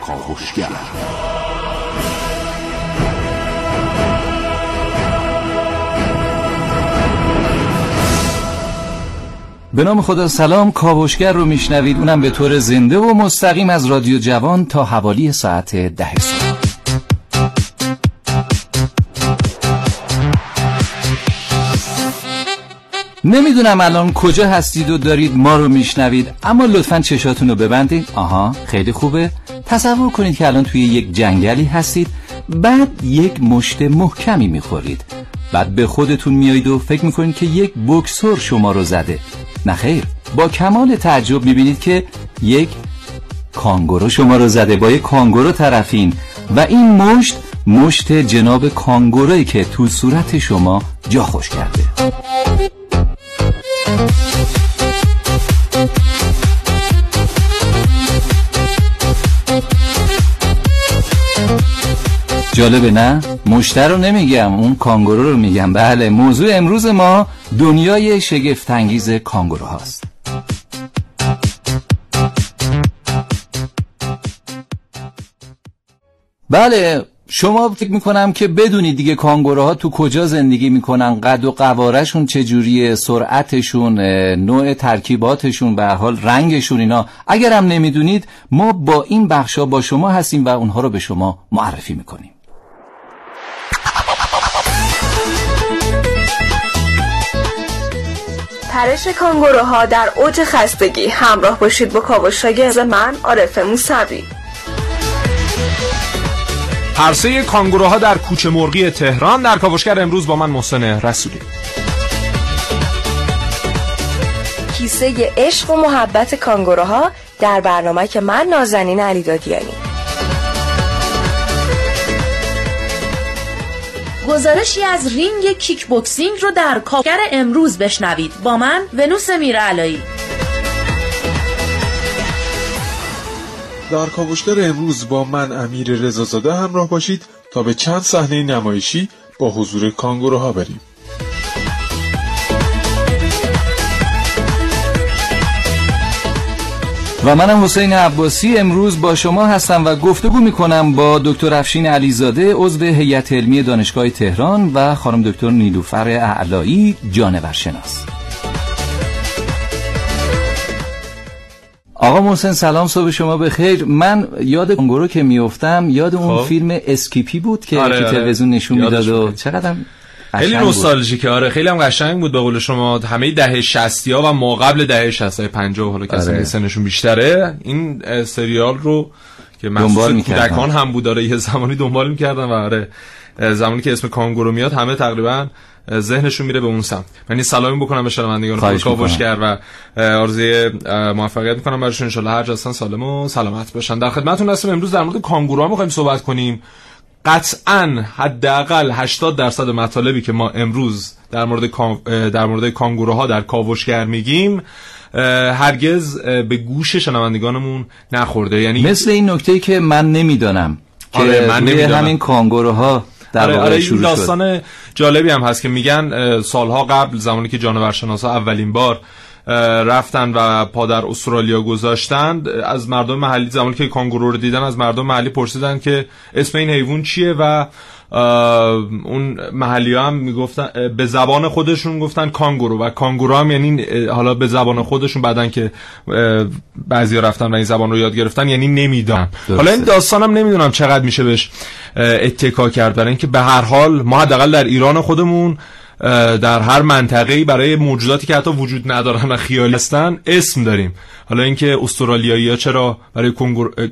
کاوشگر به نام خدا سلام کاوشگر رو میشنوید اونم به طور زنده و مستقیم از رادیو جوان تا حوالی ساعت ده صبح. نمی‌دونم الان کجا هستید و دارید ما رو میشنوید اما لطفا چشاتون رو ببندید. آها خیلی خوبه. تصور کنید که الان توی یک جنگلی هستید بعد یک مشت محکمی می‌خورید. بعد به خودتون میایید و فکر می‌کنید که یک بکسور شما رو زده. نخیر با کمال تعجب می‌بینید که یک کانگورو شما رو زده با یک کانگورو طرفین. و این مشت مشت جناب کانگوروی که تو صورت شما جا خوش کرده. جالبه نه؟ مشتر رو نمیگم اون کانگورو رو میگم بله موضوع امروز ما دنیای شگفتانگیز کانگورو هاست بله شما فکر می‌کنم که بدونید دیگه کانگوروها تو کجا زندگی می‌کنن قد و قوارشون چجوریه سرعتشون نوع ترکیباتشون به حال رنگشون اینا. اگرم نمی‌دونید ما با این بخشا با شما هستیم و اونها رو به شما معرفی می‌کنیم. پرش کانگوروها در اوج خستگی همراه باشید با کاوشاگرز من عارف موسوی. پرسه کانگوروها در کوچه مرغی تهران. در کاوشگر امروز با من محسن رسولی. کیسه عشق و محبت کانگوروها در برنامه که من نازنین علی دادیانی. گزارشی از رینگ کیک بوکسینگ رو در کاوشگر امروز بشنوید. با من ونوس میرعلایی. در کاوشگر امروز با من امیر رضازاده همراه باشید تا به چند صحنه نمایشی با حضور کانگوروها بریم. و منم حسین عباسی امروز با شما هستم و گفتگو می‌کنم با دکتر افشین علیزاده عضو هیئت علمی دانشگاه تهران و خانم دکتر نیلوفر اعلایی جانورشناس. آقا محسن سلام صبح شما بخیر من یاد کانگورو که میفتم یاد اون خب. فیلم اسکیپی بود که آره، آره. تلویزیون نشون می‌داد و. چقدر خیلی نوستالژیکه آره خیلی هم قشنگ بود به قول شما همه دهه 60 ها و ما قبل دهه 60 های 50 حالا کسی آره. که سنشون بیشتره این سریال رو که مخصوص. کودکان هم بود داره یه زمانی دنبال می‌کردن و آره زمانی که اسم کانگورو میاد همه تقریبا ذهنشون میره به اون سمت. من سلامی بکنم به شنوندگان خواهش کاوشگر و آرزوی موفقیت می‌کنم براشون. ان هر جا سالم و سلامت باشن. در خدمتتون هستم. امروز در مورد کانگورو می‌خوایم صحبت کنیم. قطعا حداقل 80 درصد مطالبی که ما امروز در مورد در مورد کانگوروها در کاوشگر میگیم هرگز به گوش شنوندگانمون نخورده. یعنی مثل این نکته که من نمی‌دانم که آره، من روی نمی‌دانم. همین کانگوروها در آره, آره این شروع شد. داستان جالبی هم هست که میگن سالها قبل زمانی که جانورشناسا اولین بار رفتن و پا در استرالیا گذاشتند از مردم محلی زمانی که کانگورو رو دیدن از مردم محلی پرسیدن که اسم این حیوان چیه و اون محلی هم می‌گفتن به زبان خودشون گفتن کانگورو و کانگورو هم یعنی حالا به زبان خودشون بعدن که بعضی رفتن و این زبان رو یاد گرفتن یعنی نمی‌دونم حالا این داستانم نمی‌دونم چقدر میشه بهش اتکا کرد. برای اینکه به هر حال ما حداقل در ایران خودمون در هر منطقه‌ای برای موجوداتی که حتی وجود ندارن و خیالی هستن اسم داریم. حالا اینکه استرالیایی‌ها چرا برای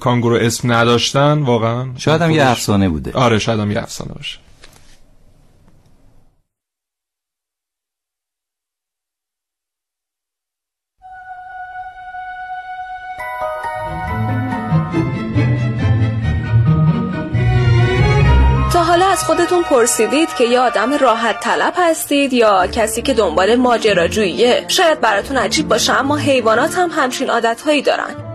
کانگورو اسم نداشتن واقعا شاید هم یه افسانه بوده. آره شاید هم یه افسانه باشه. خودتون پرسیدید که یه آدم راحت طلب هستید یا کسی که دنبال ماجراجوییه. شاید براتون عجیب باشه اما حیوانات هم همچین عادتهایی دارن.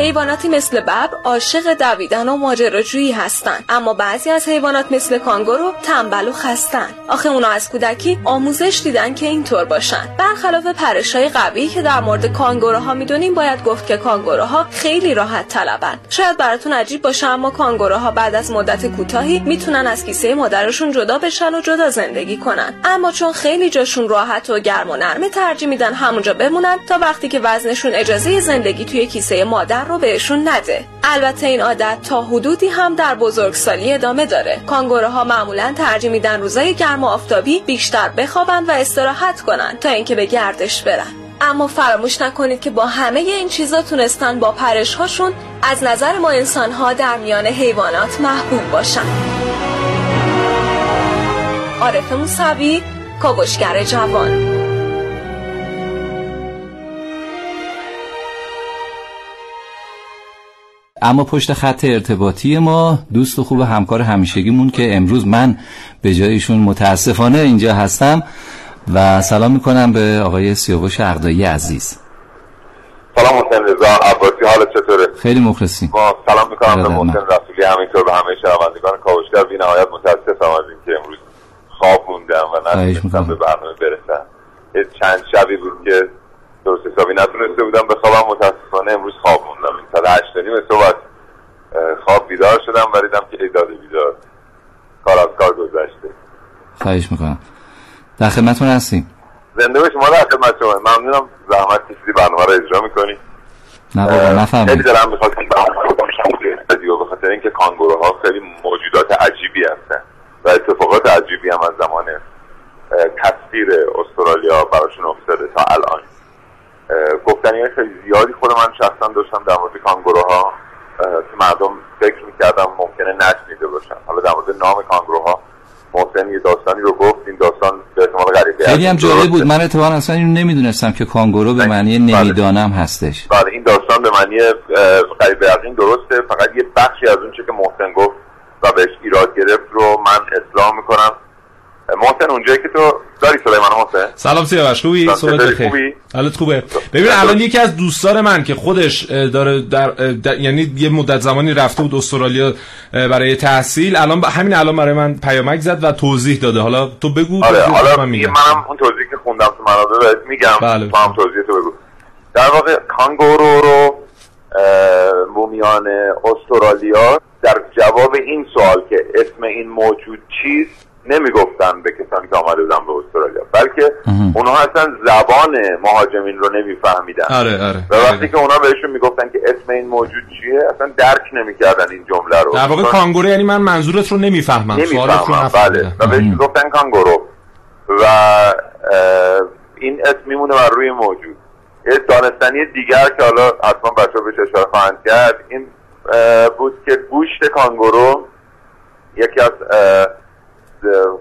حیواناتی مثل ببر عاشق دویدن و ماجراجویی هستند. اما بعضی از حیوانات مثل کانگورو تنبل و خستن. آخه اونا از کودکی آموزش دیدن که اینطور باشن. برخلاف پرشای قوی که در مورد کانگوروها می‌دونیم باید گفت که کانگوروها خیلی راحت طلبن. شاید براتون عجیب باشه اما کانگوروها بعد از مدت کوتاهی می‌تونن از کیسه مادرشون جدا بشن و جدا زندگی کنن. اما چون خیلی جاشون راحت و گرم و نرمه ترجیح میدن همونجا بمونن تا وقتی که وزنشون اجازه زندگی توی کیسه مادر رو بهشون نده. البته این عادت تا حدودی هم در بزرگسالی ادامه داره. کانگوروها معمولا ترجیح میدن روزای گرم و آفتابی بیشتر بخوابن و استراحت کنن تا اینکه به گردش برن. اما فراموش نکنید که با همه این چیزا تونستن با پرش هاشون از نظر ما انسان ها در میان حیوانات محبوب باشن. عارف موسوی کاوشگر جوان. اما پشت خط ارتباطی ما دوست و خوب همکار همیشگیمون که امروز من به جایشون متاسفانه اینجا هستم و سلام می‌کنم به آقای سیاوش اقدایی عزیز. سلام حسین رضا عباسی حال چطوره؟ خیلی مخلصیم. با سلام می‌کنم به محسن رسولی همینطور به همه شنوندگان کاوشگر. بی نهایت متاسفم از اینکه امروز خواب موندم و نتونستم به برنامه برسم. یه چند شبی بود که درست حسابی. نتونسته بودم به خوابم متاسفانه امروز خواب موندم. این ساعت هشت نیم صبح خواب بیدار شدم و دیدم که ایداد بیدار. کار از کار گذشته. خواهش می‌کنم. در خدمتتون هستیم. زنده باش ما در خدمت شما. ممنونم. زحمت کشیدی برنامه رو اجرا می‌کنی. نه بابا نفهمید. خیلی دلم می‌خواد که به خاطر اینکه کانگوروها خیلی موجودات عجیبی هستن و اتفاقات عجیبی هم از زمان تصویر استرالیا براشون افتاده تا الان. گفتنی خیلی زیادی خود من شخصا داشتم در مورد کانگوروها که مردم فکر می‌کردم ممکنه نشنیده باشن. حالا در مورد نام کانگوروها محسن یه داستانی رو گفت این داستان به احتمال غریبه خیلی هم جالب بود. من اتفاقا اصلا اینو نمی‌دونستم که کانگورو به معنی نمی‌دانم هستش. بله این داستان به معنی غریبه یقین درسته. فقط یه بخشی از اون چه که محسن گفت و بهش ایراد گرفت رو من اصلاح می‌کنم. محسن اونجایی که تو داری سلیمان محسن سلام سیاوش خوبی؟ صحبت بخیر. حالت خوبه؟ ببین الان یکی از دوستان من که خودش داره در, در, یعنی یه مدت زمانی رفته بود استرالیا برای تحصیل الان همین الان برای من پیامک زد و توضیح داده. حالا تو بگو آره حالا من میگم. منم اون توضیحی که خوندم تو منابع میگم. بله. تو هم توضیح تو بگو. در واقع کانگورو رو مومیان استرالیا در جواب این سوال که اسم این موجود چیست نمی‌گفتن به کسانی که آمده بودن به استرالیا بلکه اونها اصلا زبان مهاجمین رو نمیفهمیدن. آره آره. و وقتی که اونا بهشون می‌گفتن که اسم این موجود چیه اصلا درک نمی‌کردن این جمله رو. در واقع کانگورو یعنی من منظورت رو نمی‌فهمم نمی‌فهمم بله. و بهش می‌گفتن کانگورو. و این اسم میمونه بر روی موجود. یه دانستنی دیگر که حالا حتما بچه بهش اشاره خواهند کرد این بود که گوشت کانگورو یکی از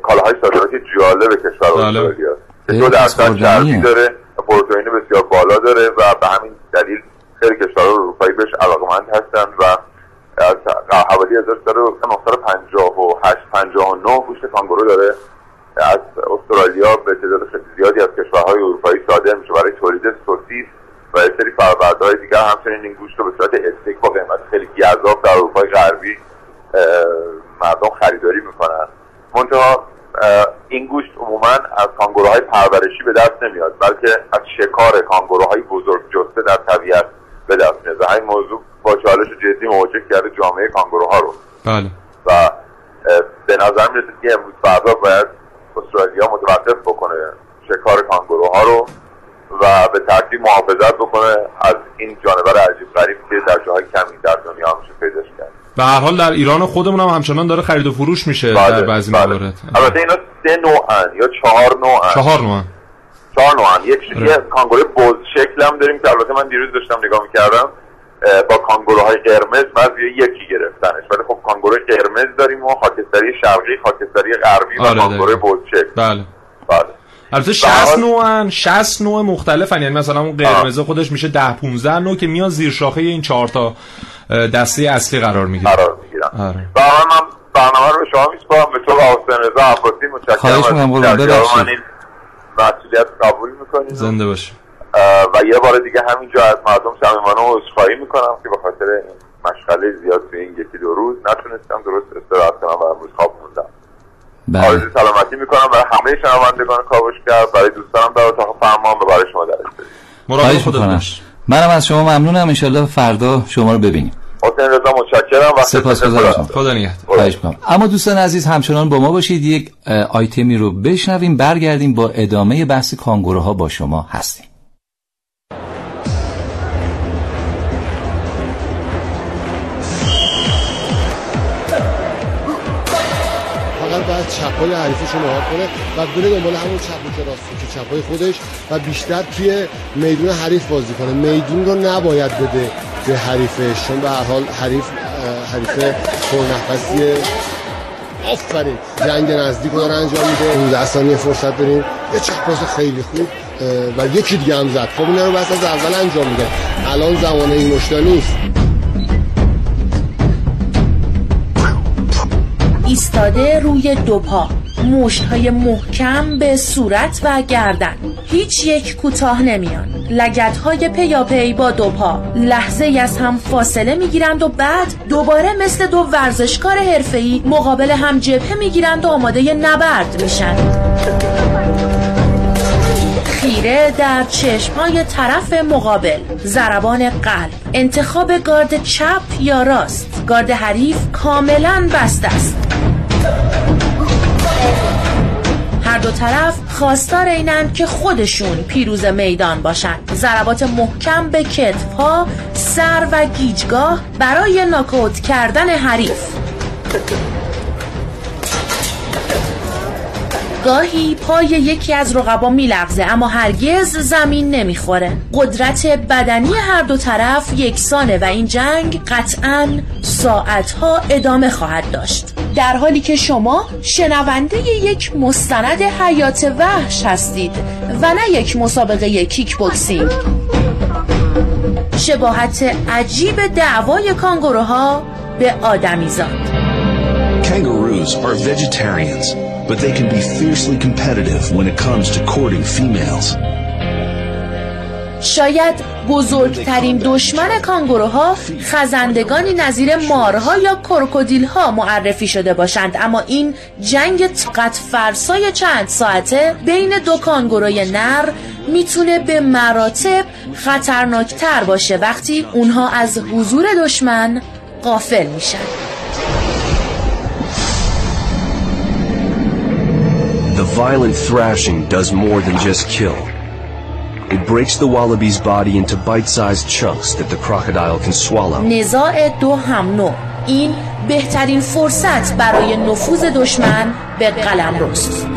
کالاهای صادراتی جالب کشور استرالیا. که دو درصد چربی داره پروتئین بسیار بالا داره و به همین دلیل خیلی کشورها اروپایی بهش علاقمند هستن و از حوالی 1958 59 گوشت کانگورو داره. از استرالیا به تعداد خیلی زیادی از کشورهای اروپایی صادر میشه برای تولید سوسیس و یه سری فرآوردهای دیگر. همچنین این گوشت رو به صورت استیک با قیمت خیلی گزاف در اروپای غربی مردم خریداری می‌کنن. منتها این گوشت عموما از کانگوروهای پرورشی به دست نمیاد بلکه از شکار کانگوروهای بزرگ جسته در طبیعت به دست میاد. و این موضوع با چالش جدی مواجه کرده جامعه کانگوروها رو. بله. و به نظر می‌رسه که امروز فردا باید استرالیا متوقف بکنه شکار کانگوروها رو و به ترتیب محافظت بکنه از این جانور عجیب غریب که در جاهای کمی در دنیا میشه پیداش کرد. به هر حال در ایران خودمون هم همچنان داره خرید و فروش میشه بله، در بعضی بله. موارد. البته اینا سه نوعن یا چهار نوعن. چهار نوع چهار نوعن. یک یه کانگورو بز شکل هم داریم که البته من دیروز داشتم نگاه می‌کردم با کانگوروهای قرمز بعضی یکی گرفتنش. ولی خب کانگورو قرمز داریم و خاکستری شرقی خاکستری غربی و آره، کانگورو دقیقاً. بز شکل. بله. بله. البته 60 حال- نوعن 60 نوع مختلفن. یعنی مثلا اون قرمز خودش میشه 10 15 نوع که میان زیر شاخه این چهار تا دسته اصلی قرار می‌گیره قرار می‌گیرم آره. من برنامه رو به شما میسپارم. به تو و حسین رضا عباسی متشکرم مسئولیت قبول می‌کنید زنده باش. و یه بار دیگه همینجا از مردم صمیمانه عذرخواهی می‌کنم که به خاطر این مشغله زیاد توی این یکی دو روز نتونستم درست استراحت کنم و امروز خواب موندم. بله. آرزوی سلامتی می‌کنم برای همه شنوندگان کاوشگر برای دوستانم در اتاق فرمان و برای شما در استودیو مراقب خواهش خودت می‌کنم. باش منم از شما ممنونم. انشالله فردا شما رو ببینیم. حسین رضا متشکرم. و سپاسگزارم. خدا نگهدار. اما دوستان عزیز همچنان با ما باشید. یک آیتمی رو بشنویم. برگردیم با ادامه بحث کانگوروها با شما هستیم. باید چپای حریفش رو نهار کنه و بره دنبال همون چپ که راستی که چپای خودش و بیشتر توی میدون حریف بازی کنه. میدون رو نباید بده به حریفش چون به هر حال حریف حریف پرنفسیه آفرین. جنگ نزدیک رو انجام میده. 15 ثانیه فرصت داریم. یه چپ پاس خیلی خوب و یکی دیگه هم زد. خب اینا رو بس از اول انجام میده. الان زمان این مشتا نیست. ایستاده روی دو پا. مشت های محکم به صورت و گردن. هیچ یک کوتاه نمیان. لگت های پیاپی با دو پا. لحظه از هم فاصله می‌گیرند و بعد دوباره مثل دو ورزشکار حرفه‌ای مقابل هم جبهه می‌گیرند و آماده نبرد میشن. خیره در چشمهای طرف مقابل. ضربان قلب. انتخاب گارد چپ یا راست. گارد حریف کاملا بسته است. هر دو طرف خواستار اینند که خودشون پیروز میدان باشند ضربات محکم به کتفها سر و گیجگاه برای ناکوت کردن حریف. گاهی پای یکی از رقبا میلغزه اما هرگز زمین نمی‌خوره. قدرت بدنی هر دو طرف یکسانه و این جنگ قطعا ساعتها ادامه خواهد داشت. در حالی که شما شنونده یک مستند حیات وحش هستید و نه یک مسابقه کیک بوکسینگ شباهت عجیب دعوای کانگوروها به آدمیزاد Kangaroos are vegetarians, but they can be fiercely competitive when it comes to courting females. شاید بزرگترین دشمن کانگوروها خزندگانی نظیر مارها یا کروکودیلها معرفی شده باشند. اما این جنگ طاقت فرسای چند ساعته بین دو کانگوروی نر می‌تونه به مراتب خطرناکتر باشه. وقتی اونها از حضور دشمن غافل میشن. The violent thrashing does more than just kill. It breaks the wallaby's body into bite-sized chunks that the crocodile can swallow. نزاع دو هم نوع این بهترین فرصت برای نفوذ دشمن به قلم رست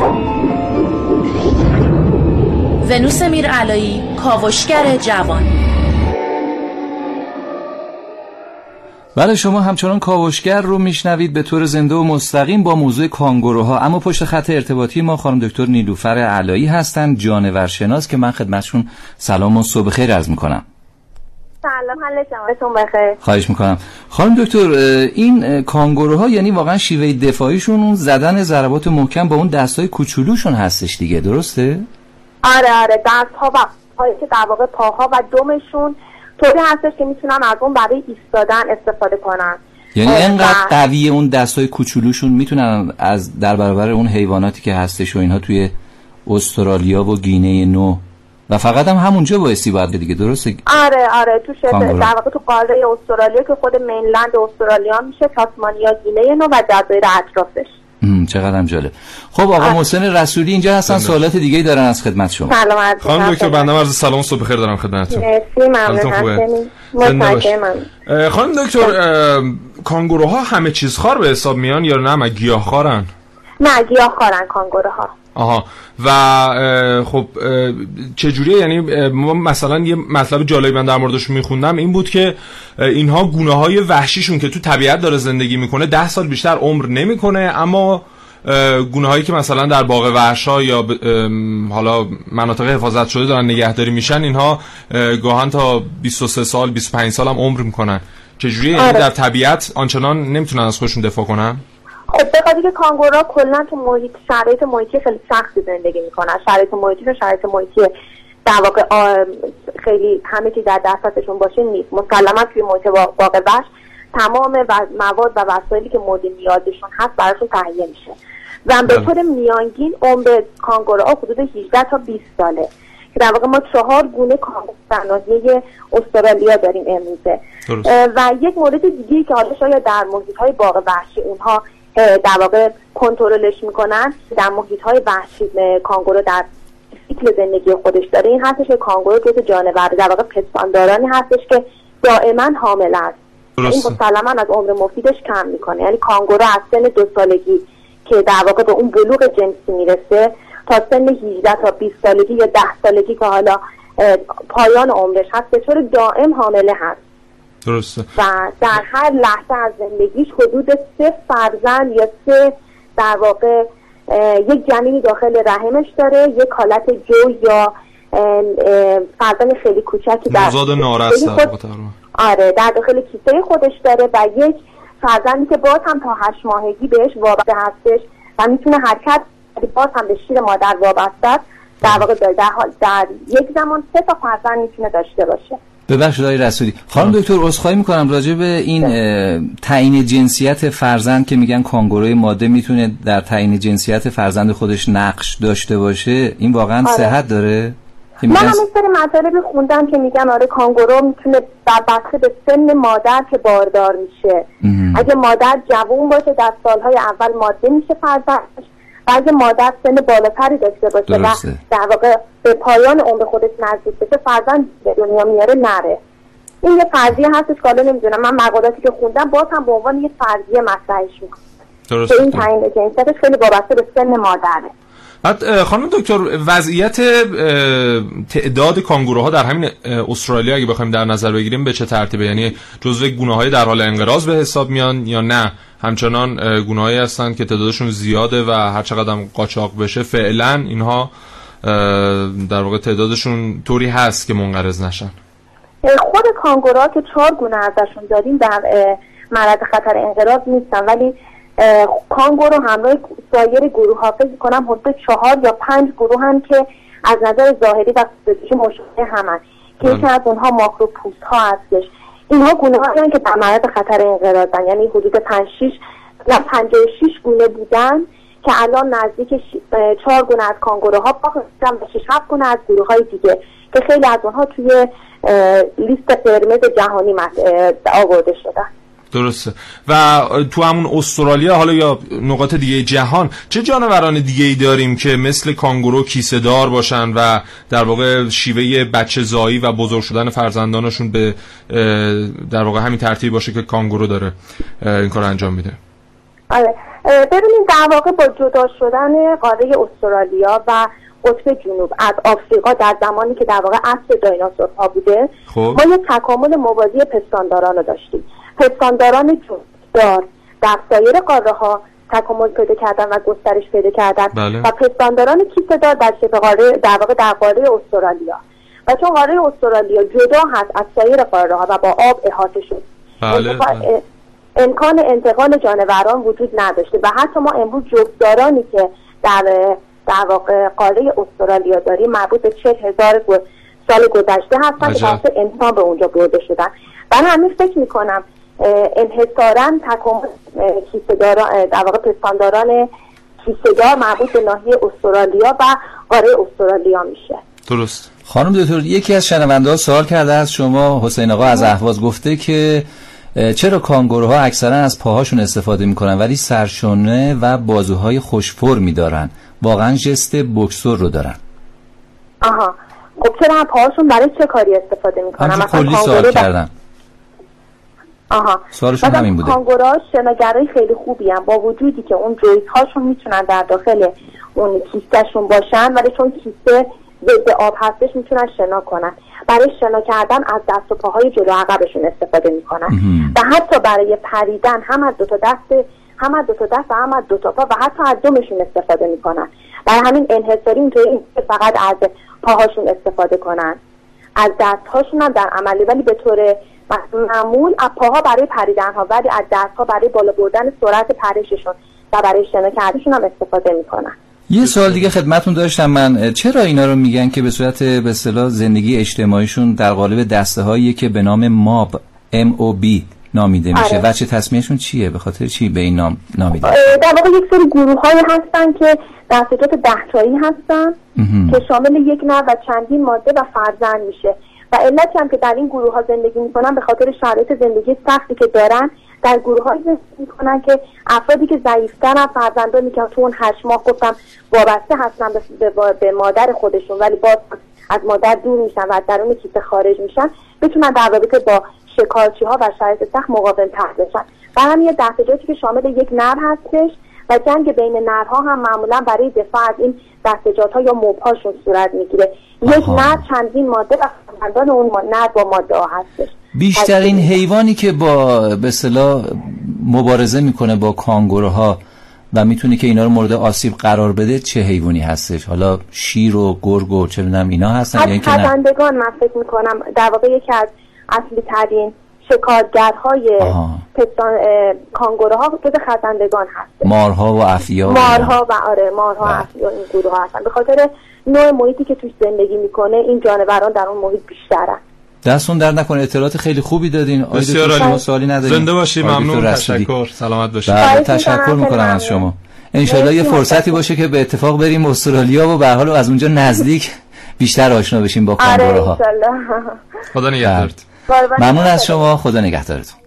ونوس میرعلایی کاوشگر جوان بله شما همچنان کاوشگر رو میشنوید به طور زنده و مستقیم با موضوع کانگوروها. اما پشت خط ارتباطی ما خانم دکتر نیلوفر علایی هستند جانورشناس که من خدمتشون سلام و صبح خیر عرض می‌کنم. سلام حال شماتون بخیر خواهش می‌کنم. خانم دکتر این کانگوروها یعنی واقعا شیوه دفاعیشون اون زدن ضربات محکم با اون دستای کوچولوشون هستش دیگه درسته؟ آره آره دست ها و که در واقع پاها و دمشون طوری هستش که می‌تونن از اون برای ایستادن استفاده کنن. یعنی انقدر قویه اون دستای کوچولوشون می‌تونن از در برابر اون حیواناتی که هستش و اینها توی استرالیا و گینه نو و فقط هم همونجا بایستی باید دیگه درسته؟ آره آره تو شبه کانگورو. در واقع تو قاره استرالیا که خود مینلند استرالیا میشه تاسمانیا گینه نو و جزایر اطرافش. هم، چقدر هم جالب. خب آقا محسن رسولی اینجا هستن سوالات دیگه دارن از خدمت شما. سلام خانم. دکتر بنده عرض سلام و صبح خیر دارم خدمتتون. مرسی ممنون. خانم دکتر اه، کانگوروها همه چیز خار به حساب میان یا نه؟ گیاه خارن نه گیاه خارن کانگوروها. آها. و خب چجوریه؟ یعنی ما مثلا یه مطلب جالبی من در موردش میخوندم این بود که اینها گونه های وحشیشون که تو طبیعت داره زندگی می‌کنه ده سال بیشتر عمر نمی‌کنه اما گونه هایی که مثلا در باغ وحشا یا حالا مناطق حفاظت شده دارن نگهداری میشن اینها اه، گاهن تا 23 سال 25 سال هم عمر می‌کنن. چجوریه؟ یعنی آره. در طبیعت آنچنان نمی‌تونن از خودشون دفاع کنن؟ به خاطر که کانگورا کلا تو محیط شرایط محیطی خیلی سختی زندگی می‌کنن. شرایط محیطی شرایط محیطی در واقع خیلی همه چیز در دسترسشون باشه نیست. مسلما توی محیط واقع وحش تمام مواد و وسایلی که مورد نیازشون هست براشون تهیه میشه. و به طور میانگین عمر کانگوروها حدود 18 تا 20 ساله. که در واقع ما چهار گونه کانگورو استرالیا داریم امروزه. و یک مورد دیگه که حالا شاید در محیط های باغ وحشی اونها در واقع کنترلش می‌کنن در محیط های وحشی کانگورو در سیکل زندگی خودش داره. این هستش که کانگورو جز جانور در واقع پستاندارانی هستش که دائما حامل است. این مسلما از عمر مفیدش کم می‌کنه. یعنی کانگورو از سن دو سالگی که در واقع به اون بلوغ جنسی می‌رسه تا سن 18 تا 20 سالگی یا 10 سالگی که حالا پایان عمرش هست به طور دائم حامله هست. درسته. و در هر لحظه از زندگیش حدود سه فرزند یا سه در واقع یک جنینی داخل رحمش داره یک حالت جو یا فرزند خیلی کوچکی در نارس خود... آره در داخل کیسه خودش داره و یک فرزندی که باز هم تا هشت ماهگی بهش وابسته هستش و می‌تونه حرکت باز هم به شیر مادر وابسته است. در واقع در, حال در یک زمان سه تا فرزند می‌تونه داشته باشه. ببخشید آقای رسولی. خانم دکتر عذرخواهی می‌کنم راجع به این تعیین جنسیت فرزند که میگن کانگوروی ماده می‌تونه در تعیین جنسیت فرزند خودش نقش داشته باشه. این واقعا آره. صحت داره؟ من هم سری مطالبی خوندم که میگن آره کانگورو می‌تونه بر به سن مادر که باردار میشه. اگه مادر جوون باشه در سالهای اول ماده میشه فرزندش. و اگه مادر سن بالاتری داشته باشه و در واقع به پایان عمر خودش نزدیک بشه فرزند به دنیا میاره نره. این یه فرضیه هستش که نمی‌دونم من مقالاتی که خوندم باز هم به عنوان یه فرضیه مطرحش می‌کنم. درسته. این تعیین جنسیتش خیلی وابسته به سن مادره. بعد خانم دکتر وضعیت تعداد کانگوروها در همین استرالیا اگه بخوایم در نظر بگیریم به چه ترتیبه؟ یعنی جزو گونه های در حال انقراض به حساب میان یا نه؟ همچنان گونههایی هستن که تعدادشون زیاده و هر چقدر قاچاق بشه فعلا اینها در واقع تعدادشون طوری هست که منقرض نشن. خود کانگورا که چهار گونه ازشون داریم در معرض خطر انقراض نیستن ولی کانگورو همراه سایر گروه ها فکر کنم حدود چهار یا پنج گروه هم که از نظر ظاهری و فیزیکی مشابه همن که یکی از اونها ماکرو پوست ها هستش. اینها گونه هایی که در معرض خطر انقراضن یعنی حدود پنج شیش یا پنجاه شیش گونه بودن که الان نزدیک چهار گونه از کانگوروها باقی و شش هفت گونه از گروه های دیگه که خیلی از اونها توی لیست قرمز جهانی آورده شدن. درسته. و تو همون استرالیا حالا یا نقاط دیگه جهان چه جانوران دیگه ای داریم که مثل کانگورو کیسه دار باشن و در واقع شیوه بچه زایی و بزرگ شدن فرزندانشون به در واقع همین ترتیب باشه که کانگورو داره این کار انجام میده. آره. ببینید در واقع با جدا شدن قاره استرالیا و قطب جنوب از آفریقا در زمانی که در واقع اصل دایناسورها بوده خب. ما یک تکامل موازی پستانداران رو داشتیم. پستانداران دار در سایر قاره ها تکامل پیدا کردن و گسترش پیدا کردن بله. و پستانداران کیسه دار در شبه قاره در واقع در قاره استرالیا و چون قاره استرالیا جدا هست از سایر قاره ها و با آب احاطه شد بله. بله. امکان انتقال جانوران وجود نداشته و حتی ما امروز جفتدارانی که در در واقع قاره استرالیا داریم مربوط به چه هزار سال گذشته هستن که انسان به اونجا برده شدن من همین فکر می‌کنم انحصارا تکامل کیسهداران در واقع پستانداران کیسهدار مربوط به ناحیه استرالیا و قاره استرالیا میشه. درست. خانم دکتر یکی از شنونده ها سوال کرده از شما حسین آقا از اهواز گفته که چرا کانگوروها اکثرا از پاهاشون استفاده می‌کنن ولی سرشونه و بازوهای خوش فرمی دارن واقعا جست بکسور رو دارن. آها. خب چرا پاهاشون برای چه کاری استفاده می‌کنن؟ مثلا کلی سوال کردن. آها. سوالشون همین بوده. کانگورا شناگرای خیلی خوبی هم با وجودی که اون جویت هاشون می‌تونن در داخل اون کیستشون باشن ولی چون کیسته ضد آب هستش می‌تونن شنا کنن. برای شنا کردن از دست و پاهای جلو عقبشون استفاده می‌کنن. و حتی برای پریدن هم از دو تا دست هم از دو تا دست و هم از دو تا پا و حتی از دومشون استفاده می‌کنن. برای همین انحصاری اینطوری فقط از پاهاشون استفاده کنن. از دستهاشون هم در عملی ولی به طور معمول از پاها برای پریدن ها ولی از دست ها برای بالا بردن سرعت پرششون و برای شنا کردنشون هم استفاده می‌کنن. یه سوال دیگه خدمتون داشتم. من چرا اینا رو میگن که به صورت به اصطلاح زندگی اجتماعیشون در قالب دسته هایی که به نام ماب ام او بی نامیده میشه؟ آره. وچه تصمیمشون چیه؟ به خاطر چی به این نام نامیده؟ در واقع یک سری گروه هستن که دستجات دهتایی هستن. که شامل یک نر و چندین ماده و فرزند میشه. و علتی هم که در این گروه ها زندگی می‌کنن به خاطر شرایط زندگی سختی که دارن در گروه های زندگی می‌کنن که افرادی که ضعیفترن فرزندانی که تو اون هشت ماه گفتم وابسته هستن به, به, مادر خودشون ولی باز از مادر دور میشن و از درون کیسه خارج میشن. بتونن در رابطه با شکارچی ها و شرایط سخت مقاوم تر بشن. و همین یه دستجاتی که شامل یک نر هستش. و جنگ بین نرها هم معمولا برای دفاع از این دستجات ها یا موبهاشون صورت می‌گیره. یک. نر چندین ماده و فرزندان اون نر با ماده ها هستش. بیشترین حیوانی که با به اصطلاح مبارزه می‌کنه با کانگوروها و می‌تونه که اینا رو مورد آسیب قرار بده چه حیوانی هستش؟ حالا شیر و گرگ و چه می‌دونم اینا هستن یا اینکه نه؟ خزندگان من فکر می‌کنم در واقع یکی از اصلی ترین شکارگرهای. پستان کانگوروها جز خزندگان هست مارها و افیا و. مارها و آره مارها بله. افیا این گروه ها هستن به خاطر نوع محیطی که توش زندگی می‌کنه این جانوران در اون محیط بیشترن دستون در نکنه اطلاعات خیلی خوبی دادین بسیار عالی. سوالی ندارین زنده باشی ممنون. تشکر سلامت باشی بله تشکر می‌کنم، از شما. انشالله یه فرصتی. باشه که به اتفاق بریم استرالیا و به هر حال از اونجا نزدیک بیشتر آشنا بشیم با آره کانگوروها انشالله خدا نگهدارت قربان ممنون از شما. شما خدا نگهدارتون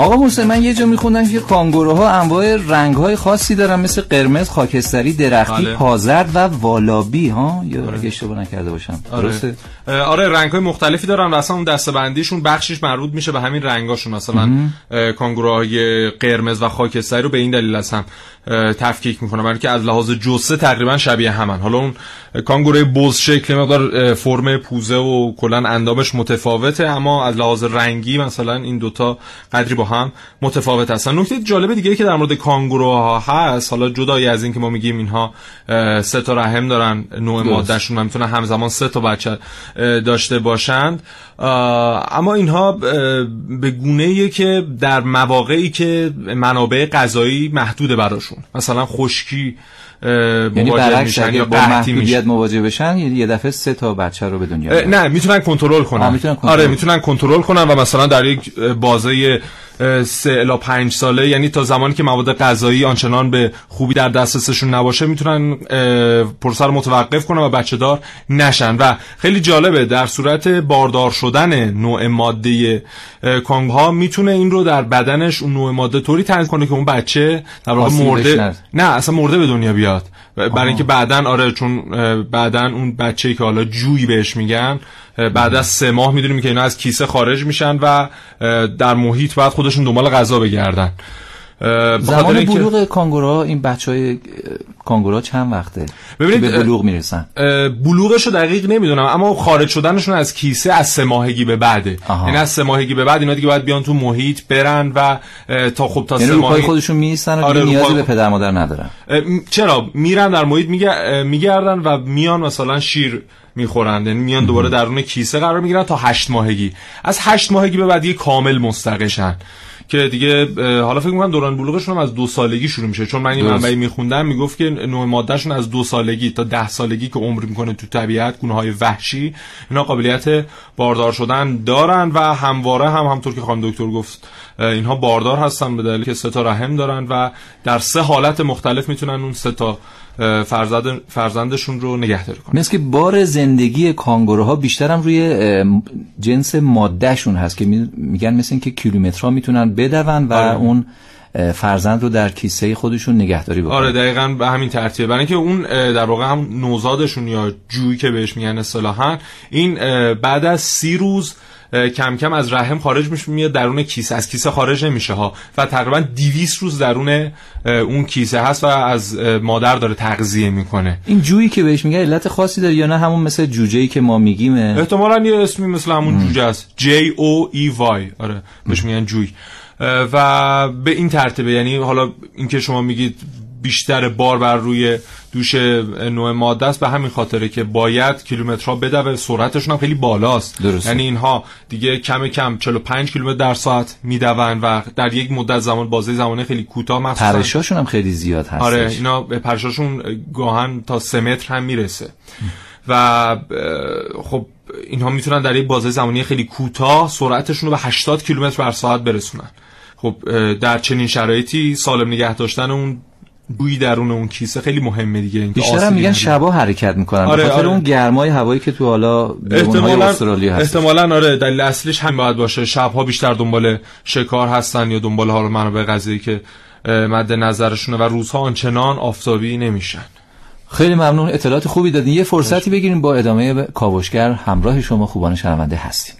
آقا موسی من یه جا میخوندم که کانگوروها انواع رنگهای خاصی دارن مثل قرمز، خاکستری، درختی، بله. پازرد و والابی ها؟ یا اگه اشتباه نکرده باشم. درسته؟ آره آره رنگ های مختلفی دارن و اصلا اون دستبندیشون بخشش مربوط میشه به همین رنگاشون. مثلا کانگوروهای قرمز و خاکستری رو به این دلیل از هم اه، تفکیک می‌کنه برای اینکه از لحاظ جثه تقریبا شبیه همن. حالا اون کانگوروی بز شکل مقدار فرم پوزه و کلا اندامش متفاوته اما از لحاظ رنگی مثلا این دوتا قدری با هم متفاوت هستن نکته جالب دیگه ای که در مورد کانگوروها هست حالا جدای از این که ما میگیم اینها سه تا رحم دارن نوع. مادهشون و می‌تونن همزمان سه تا بچه داشته باشند اما اینها به گونه ایه که در مواقعی که منابع غذایی محدوده براشون مثلا خشکی یعنی مواجه برعکس یا با محدودیت مواجه بشن یه یه دفعه سه تا بچه رو به دنیا. نه می‌تونن کنترل کنن کنترل آره کنن. می‌تونن کنترل کنن و مثلا در یک بازه سه الا پنج ساله یعنی تا زمانی که مواد غذایی آنچنان به خوبی در دسترسشون نباشه می‌تونن پروسه رو متوقف کنن و بچه دار نشن و خیلی جالبه در صورت باردار شدن نوع ماده کانگ ها می‌تونه این رو در بدنش اون نوع ماده طوری تنظیم کنه که اون بچه در واقع مرده. نه اصلا مرده به دنیا بیاد برای اینکه بعدن آره چون اه، بعدن اون بچه‌ای که حالا جوی بهش میگن بعد از سه ماه می‌دونیم که اینا از کیسه خارج میشن و در محیط بعد خودشون دنبال غذا بگردن. زمان بلوغ کانگوروها این بچه های کانگوروها چند وقته ببینید، به بلوغ می‌رسن؟ بلوغش رو دقیق نمی‌دونم اما خارج شدنشون از کیسه از سه ماهگی به بعده. یعنی از سه ماهگی به بعد اینا دیگه باید بیان تو محیط برن و تا خب تا یعنی سه ماهی خودشون میستن و آره، نیازی به پدر مادر ندارن. چرا؟ میرن در محیط میگردن و میان مثلا شیر می‌خورند. یعنی میان دوباره درون کیسه قرار می‌گیرن تا هشت ماهگی. از هشت ماهگی به بعد دیگه کامل مستقشن. که دیگه حالا فکر می‌کنم دوران بلوغشون هم از دو سالگی شروع میشه چون من این. منبعی میخوندم می‌گفت که نوع مادهشون از دو سالگی تا ده سالگی که عمر می‌کنه تو طبیعت گونه های وحشی اینا قابلیت باردار شدن دارن و همواره هم همطور که خانم دکتر گفت اینها باردار هستن به دلیل که سه تا رحم دارن و در سه حالت مختلف می‌تونن اون سه تا فرزند فرزندشون رو نگهداری کنن. مثل که بار زندگی کانگوروها بیشتر هم روی جنس مادهشون هست که می- میگن مثل این که کیلومترها می‌تونن بدون و آره. اون فرزند رو در کیسه خودشون نگهداری بکنن. آره دقیقا به همین ترتیبه. برای اینکه اون در واقع هم نوزادشون یا جویی که بهش میگن اصطلاحا این بعد از سی روز کم کم از رحم خارج میشه میاد درون کیسه. از کیسه خارج نمیشه ها. و تقریبا 200 روز درون اون کیسه هست و از مادر داره تغذیه می‌کنه. این جویی که بهش میگه علت خاصی داره یا نه؟ همون مثل جوجه‌ای که ما میگیم احتمالاً یه اسمی مثل همون جوجه است J O E Y. آره بهش میگن جوی. و به این ترتیبه. یعنی حالا اینکه شما میگید بیشتر بار بر روی دوش نوع ماده است. به همین خاطره که باید کیلومترها بدوه. سرعتشون هم خیلی بالاست. درسته. یعنی اینها دیگه کم کم 45 کیلومتر در ساعت میدون و در یک مدت زمان بازه زمانه خیلی کوتاه مخصوصا. پرشاشون هم خیلی زیاد هست آره اینا به پرشاشون گاهن تا سه متر هم می‌رسه. و خب اینها می‌تونن در یک بازه زمانی خیلی کوتاه سرعتشون رو به 80 کیلومتر بر ساعت برسونن. خب در چنین شرایطی سالم نگه داشتن اون بوی درون اون کیسه خیلی مهمه دیگه اینکه بیشتر هم میگن شبا حرکت می‌کنن آره، بخاطر آره. اون گرمای هوایی که تو حالا احتمالاً استرالیا هست احتمالاً آره دلیل اصلیش هم باید باشه. شبها بیشتر دنبال شکار هستن یا دنبال حالا منابع غذایی که مد نظرشونه و روزها آنچنان آفتابی نمیشن. خیلی ممنون اطلاعات خوبی دادین. یه فرصتی بگیریم با ادامه کاوشگر همراه شما خوبان شنونده هستیم.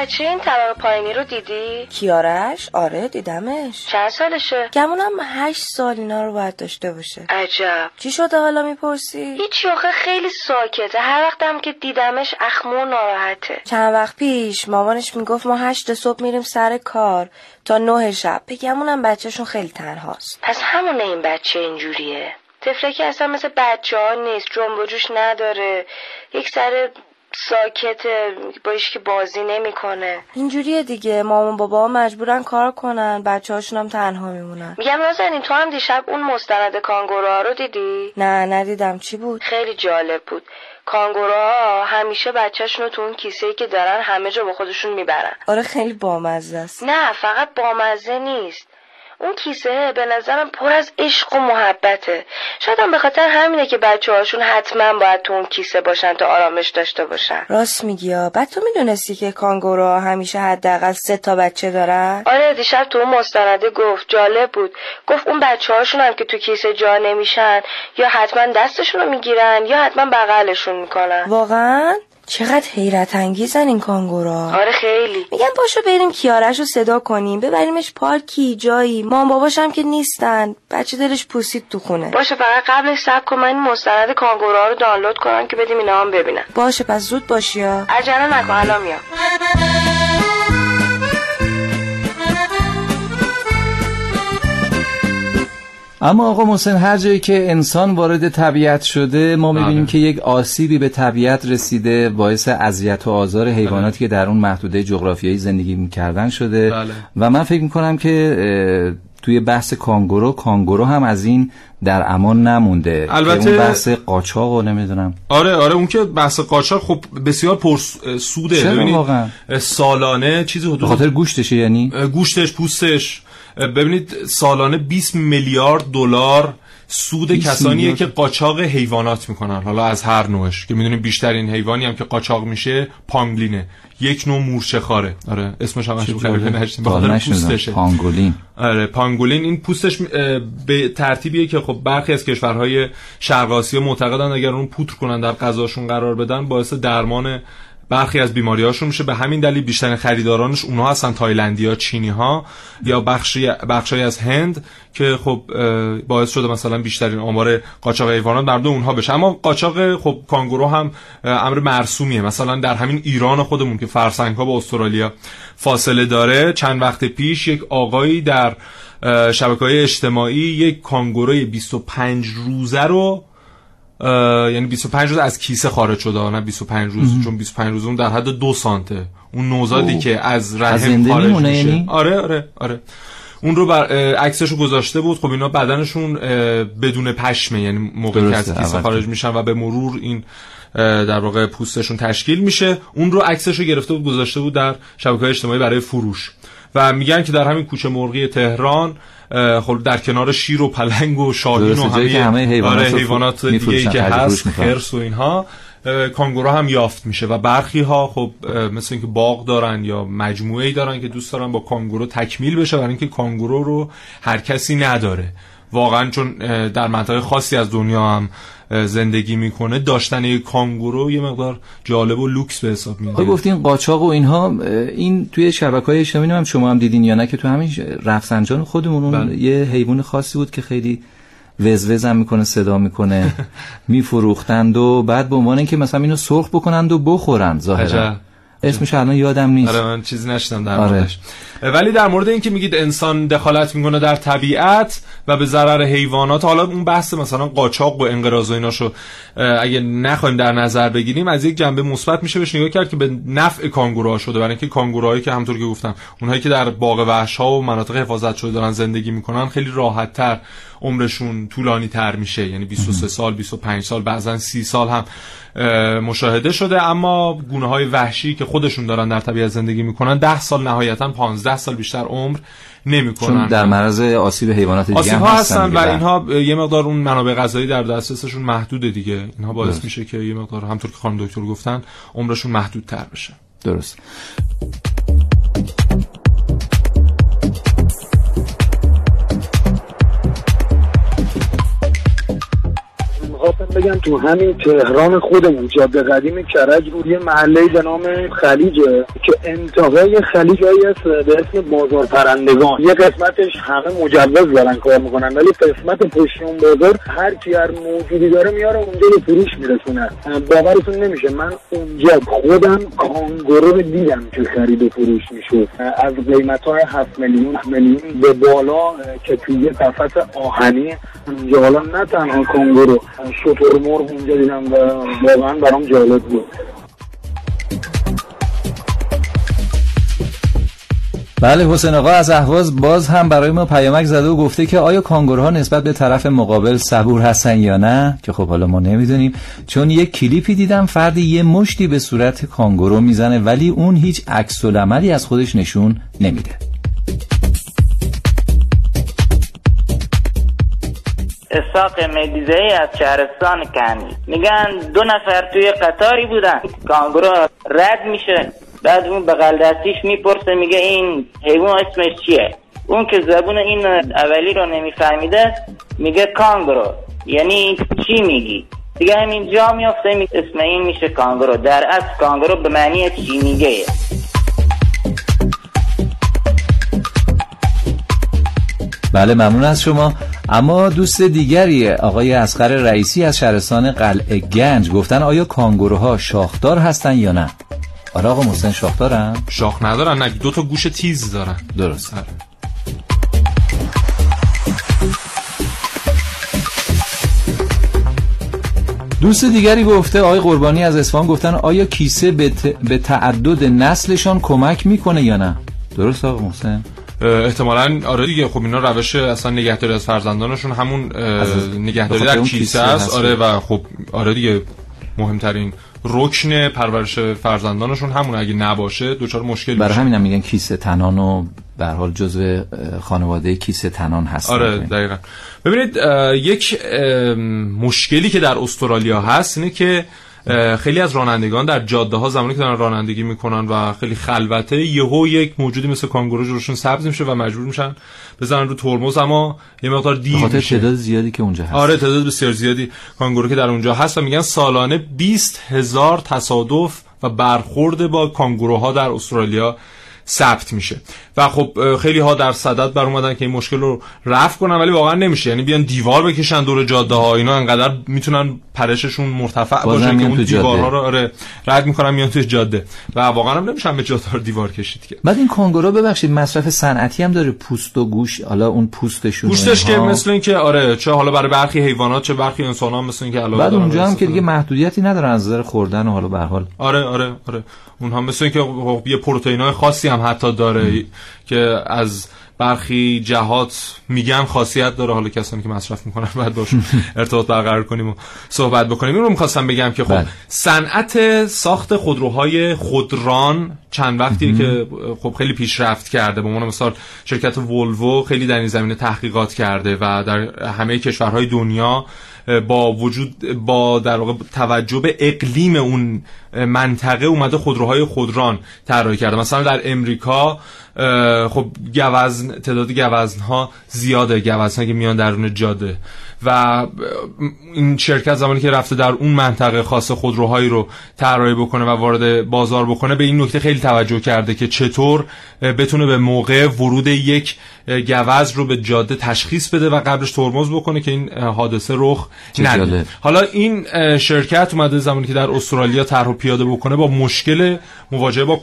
بچه این طبقه پایینی رو دیدی؟ کیارش؟ آره دیدمش. چند سالشه؟ گمونم هشت سال اینا رو باید داشته باشه. عجب. چی شده حالا می‌پرسی؟ هیچی آخه خیلی ساکته. هر وقتم که دیدمش اخمو ناراحته. چند وقت پیش مامانش می‌گفت ما هشت صبح میریم سر کار تا نه شب. بگمونم بچهشون خیلی تنهاست. پس همونه این بچه اینجوریه. طفله که اصلا مثل بچه ها نیست. جنب و جوش نداره. یک سر ساکت با که بازی نمی‌کنه. اینجوریه دیگه. مامان بابا مجبورن کار کنن. بچه هاشون هم تنها میمونن. میگم نازنین تو هم دیشب اون مستند کانگوروها رو دیدی؟ نه ندیدم. چی بود؟ خیلی جالب بود. کانگوروها همیشه بچهشون رو تو اون کیسه که دارن همه جا با خودشون می‌برن. آره خیلی بامزه است. نه فقط بامزه نیست. اون کیسه به نظرم پر از عشق و محبته. شاید هم به خاطر همینه که بچه هاشون حتما باید تو اون کیسه باشن تا آرامش داشته باشن. راست میگی ها بعد تو می‌دونستی که کانگوروها همیشه حداقل سه تا بچه دارن؟ آره دیشب تو اون مستنده گفت جالب بود. گفت اون بچه هاشون هم که تو کیسه جا نمیشن یا حتما دستشون رو می‌گیرن یا حتما بغلشون می‌کنن. واقعا؟ چقدر حیرت انگیزن این کانگورا. آره خیلی. میگم پاشو بریم کیارش رو صدا کنیم ببریمش پارکی جایی. مام باباش هم که نیستن. بچه دلش پوسید تو خونه. باشه فقط قبلش سب کن من این مستند کانگورا رو دانلود کنم که بدیم اینا هم ببینن. باشه پس زود باشی ها. عجله نکن الان میام. اما آقا محسن هر جایی که انسان وارد طبیعت شده ما می‌بینیم که یک آسیبی به طبیعت رسیده باعث اذیت و آزار حیواناتی که در اون محدوده جغرافیایی زندگی می‌کردن شده. بله. و من فکر می‌کنم که توی بحث کانگورو کانگورو هم از این در امان نمونده. البته اون بحث قاچاق و نمی‌دونم. آره آره اون که بحث قاچاق خب بسیار پر سوده. ببینید واقعا؟ سالانه چیزی حدود خاطر گوشتشه یعنی؟ گوشتش پوستش. ببینید سالانه 20 میلیارد دلار سود کسانیه. که قاچاق حیوانات می‌کنن. حالا از هر نوعش. که می‌دونیم بیشترین حیوانی هم که قاچاق میشه پانگلینه. یک نوع مورچه خاره. آره. اسمش هم پوستشه. پانگولین. آره پانگولین. این پوستش به ترتیبیه که خب برخی از کشورهای شرق آسیا معتقدن اگر اون پودر کنن در غذاشون قرار بدن باعث درمان برخی از بیماریاشون میشه. به همین دلیل بیشترین خریدارانش اونها هستن تایلندی ها چینی ها یا بخشی بخشی از هند که خب باعث شده مثلا بیشترین آمار قاچاق حیوانات مردم اونها بشه. اما قاچاق خب کانگورو هم امر مرسومیه. مثلا در همین ایران خودمون که فرسنگ ها با استرالیا فاصله داره چند وقت پیش یک آقایی در شبکه های اجتماعی یک کانگوروی 25 روزه رو یعنی 25 روز از کیسه خارج شده نه 25 روز چون 25 روز اون در حد دو سانته. اون نوزادی اوه. که از رحم خارج میشه. یعنی؟ آره آره آره. اون رو بر اه، عکسشو گذاشته بود. خب اینا بدنشون بدون پشمه یعنی موقعی که از کیسه خارج. میشن و به مرور این در واقع پوستشون تشکیل میشه. اون رو عکسشو گرفته بود گذاشته بود در شبکه اجتماعی برای فروش. و میگن که در همین کوچه مرغی تهران خب در کنار شیر و پلنگ و شاهین و همه, که همه حیوانات آره حیوانات دیگه ای که هست. خرس و اینها کانگورو هم یافت میشه و برخی ها خب مثل اینکه باغ دارن یا مجموعه ای دارن که دوست دارن با کانگورو تکمیل بشه برای اینکه کانگورو رو هر کسی نداره واقعا چون در منطقه خاصی از دنیا هم زندگی می‌کنه داشتن یک کانگورو یه مقدار جالب و لوکس به حساب میاد گفتین قاچاق و اینها این توی شبکه های اجتماعی هم شما هم دیدین یا نه که تو همین رفسنجان خودمون اون بله. یه حیوان خاصی بود که خیلی وزوز هم می‌کنه صدا می‌کنه میفروختند و بعد به عنوان اینکه مثلا اینو سرخ بکنند و بخورن ظاهرا. اسمش الان یادم نیست. آره من چیزی نشدم در آره. موردش. ولی در مورد اینکه میگید انسان دخالت می‌کنه در طبیعت و به ضرر حیوانات حالا اون بحث مثلا قاچاق و انقراض و ایناشو اگه نخوایم در نظر بگیریم از یک جنبه مثبت میشه بهش نگاه کرد که به نفع کانگوروها شده. برای اینکه کانگوروهایی که همونطور که گفتم اونهایی که در باغ وحش ها و مناطق حفاظت شده دارن زندگی می‌کنن خیلی راحت تر عمرشون طولانی تر میشه. یعنی 23 سال 25 سال بعضا 30 سال هم مشاهده شده. اما گونه های وحشی که خودشون دارن در طبیعت زندگی می‌کنن 10 سال نهایتا 15 سال بیشتر عمر نمی‌کنن. چون در معرض آسیب حیوانات دیگه آسیب ها هستن و اینها یه مقدار اون منابع غذایی در دسترسشون محدوده دیگه. اینها باعث میشه که یه مقدار همطور که خانم دکتر گفتن عمرشون محدودتر بشه. درست. بگم تو همین تهران خودمون جاده قدیم کرج بود یه محله به نام خلیجه که انتهای خلیج هایی است به اسم بازار پرندگان. یه قسمتش همه مجوز دارن کار می‌کنن ولی قسمت پشت اون بازار هر کی هر موجودی داره میاره اونجا به فروش میرسونه. باورتون نمیشه من اونجا خودم کانگورو رو دیدم که خرید و فروش می‌شد. از قیمت های 7 میلیون میلیون به بالا که توی قفس آهنی. اونجا حالا نه تنها کانگورو شطور مرغ اونجا دیدم و واقعا برام جالب بود. بله حسین آقا از اهواز باز هم برای ما پیامک زده و گفته که آیا کانگورها نسبت به طرف مقابل صبور هستن یا نه؟ که خب حالا ما نمی‌دونیم. چون یک کلیپی دیدم فردی یه مشتی به صورت کانگورو می‌زنه ولی اون هیچ عکس العملی از خودش نشون نمیده. اساق مدیزه ای از شهرستان کنی. میگن دو نفر توی قطاری بودن. کانگورو رد میشه. بعد اون بغل دستیش می‌پرسه میگه این حیوان اسمش چیه؟ اون که زبون این اولی رو نمیفهمیده میگه کانگورو یعنی چی میگی؟ دیگه همین جا میافته اسم این میشه کانگورو در اصل کانگورو به معنی چی میگه؟ بله ممنون از شما. اما دوست دیگری آقای اسقر رئیسی از شهرستان قلعه گنج گفتن آیا کانگوروها شاخدار هستن یا نه؟ آره آقا محسن شاخدارن؟ شاخ ندارن نه دو تا گوش تیز دارن. درست. آره. دوست دیگری گفته آقای قربانی از اصفهان گفتن آیا کیسه به, به تعدد نسلشان کمک می‌کنه یا نه؟ درست آقا محسن؟ احتمالا آره دیگه خب اینا روش اصلا نگهداری از فرزندانشون همون نگهداری در کیسه است. آره و خب آره دیگه مهمترین رکن پرورش فرزندانشون همون اگه نباشه دوچار مشکل برای همین هم میگن کیسه تنان و به حال جزء خانواده کیسه تنان هست آره دقیقا. ببینید یک مشکلی که در استرالیا هست اینه که خیلی از رانندگان در جاده ها زمانی که دارن رانندگی می‌کنن و خیلی خلوته یهو یک موجودی مثل کانگورو جلوشون سبز میشه و مجبور میشن بزنن رو ترمز. اما یه مقدار دیر میشه. تعداد زیادی که اونجا هست. آره تعداد بسیار زیادی کانگورو که در اونجا هست و میگن سالانه 20 هزار تصادف و برخورد با کانگوروها در استرالیا ثبت میشه. و خب خیلی ها در صدد بر اومدن که این مشکل رو رفع کنن ولی واقعا نمیشه. یعنی بیان دیوار بکشن دور جاده ها اینا انقدر می‌تونن پرششون مرتفع باشه که اون دیوارها رو آره رد می‌کنن میان توی جاده. و واقعا هم نمیشن به جاده دیوار کشید که. بعد این کانگورو ببخشید مصرف صنعتی هم داره پوست و گوش حالا اون پوستشون پوستش که مثل اینکه آره چه حالا برای برخی حیوانات چه برخی انسان ها مثل اینکه علاوه بعد اونجا هم که دیگه محدودیتی ندارن از نظر خوردن و حالا به حال. آره آره آره. اونها مثل اینکه یه پروتئین خاصی هم حتی داره که از برخی جهات میگن خاصیت داره. حالا کسانی که مصرف می‌کنن بعد باشون ارتباط برقرار کنیم و صحبت بکنیم. این رو می‌خواستم بگم که خب بله. صنعت ساخت خودروهای خودران چند وقتی که خب خیلی پیشرفت کرده. به عنوان مثال شرکت ولوو خیلی در این زمینه تحقیقات کرده و در همه کشورهای دنیا با وجود با در واقع توجه به اقلیم اون منطقه اومده خودروهای خودران طراحی کرده. مثلا در امریکا خب گوزن تعداد گوزن ها زیاده گوزن که میان درون جاده. و این شرکت زمانی که رفته در اون منطقه خاص خودروهایی رو طراحی بکنه و وارد بازار بکنه به این نکته خیلی توجه کرده که چطور بتونه به موقع ورود یک گوز رو به جاده تشخیص بده و قبلش ترمز بکنه که این حادثه رخ نده حالا این شرکت اومده زمانی که در استرالیا طرح پیاده بکنه با مشکل مواجهه با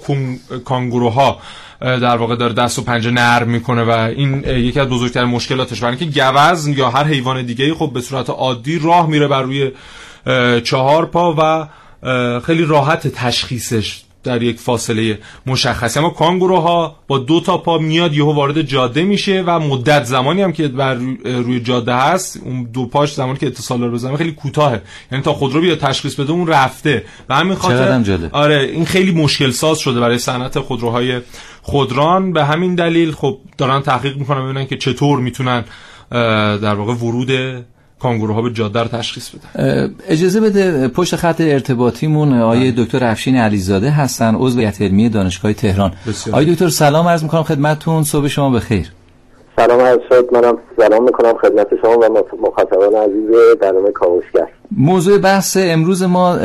کانگوروها در واقع داره دست و پنجه نرم می‌کنه و این یکی از بزرگترین مشکلاتش برای اینکه گوزن یا هر حیوان دیگه خب به صورت عادی راه میره بر روی چهار پا و خیلی راحت تشخیصش در یک فاصله مشخص اما کانگوروها با دو تا پا میاد یهو وارد جاده میشه و مدت زمانی هم که بر روی جاده هست اون دو پاش زمانی که اتصال رو بزنه خیلی کوتاهه. یعنی تا خودرو بیاد تشخیص بده اون رفته. و همین خاطر آره این خیلی مشکل ساز شده برای صنعت خودروهای خودران. به همین دلیل خب دارن تحقیق می‌کنن ببینن که چطور می‌تونن در واقع ورود کانگوروها به جاده رو تشخیص بدن. اجازه بده پشت خط ارتباطیمون آقای بله. دکتر افشین علیزاده هستن عضو هیئت علمی دانشگاه تهران. آقای دکتر سلام عرض می‌کنم خدمتتون. صبح شما بخیر. سلام عرض شد. منم سلام می‌کنم خدمت شما و مخاطبان عزیز برنامه کاوشگر. موضوع بحث امروز ما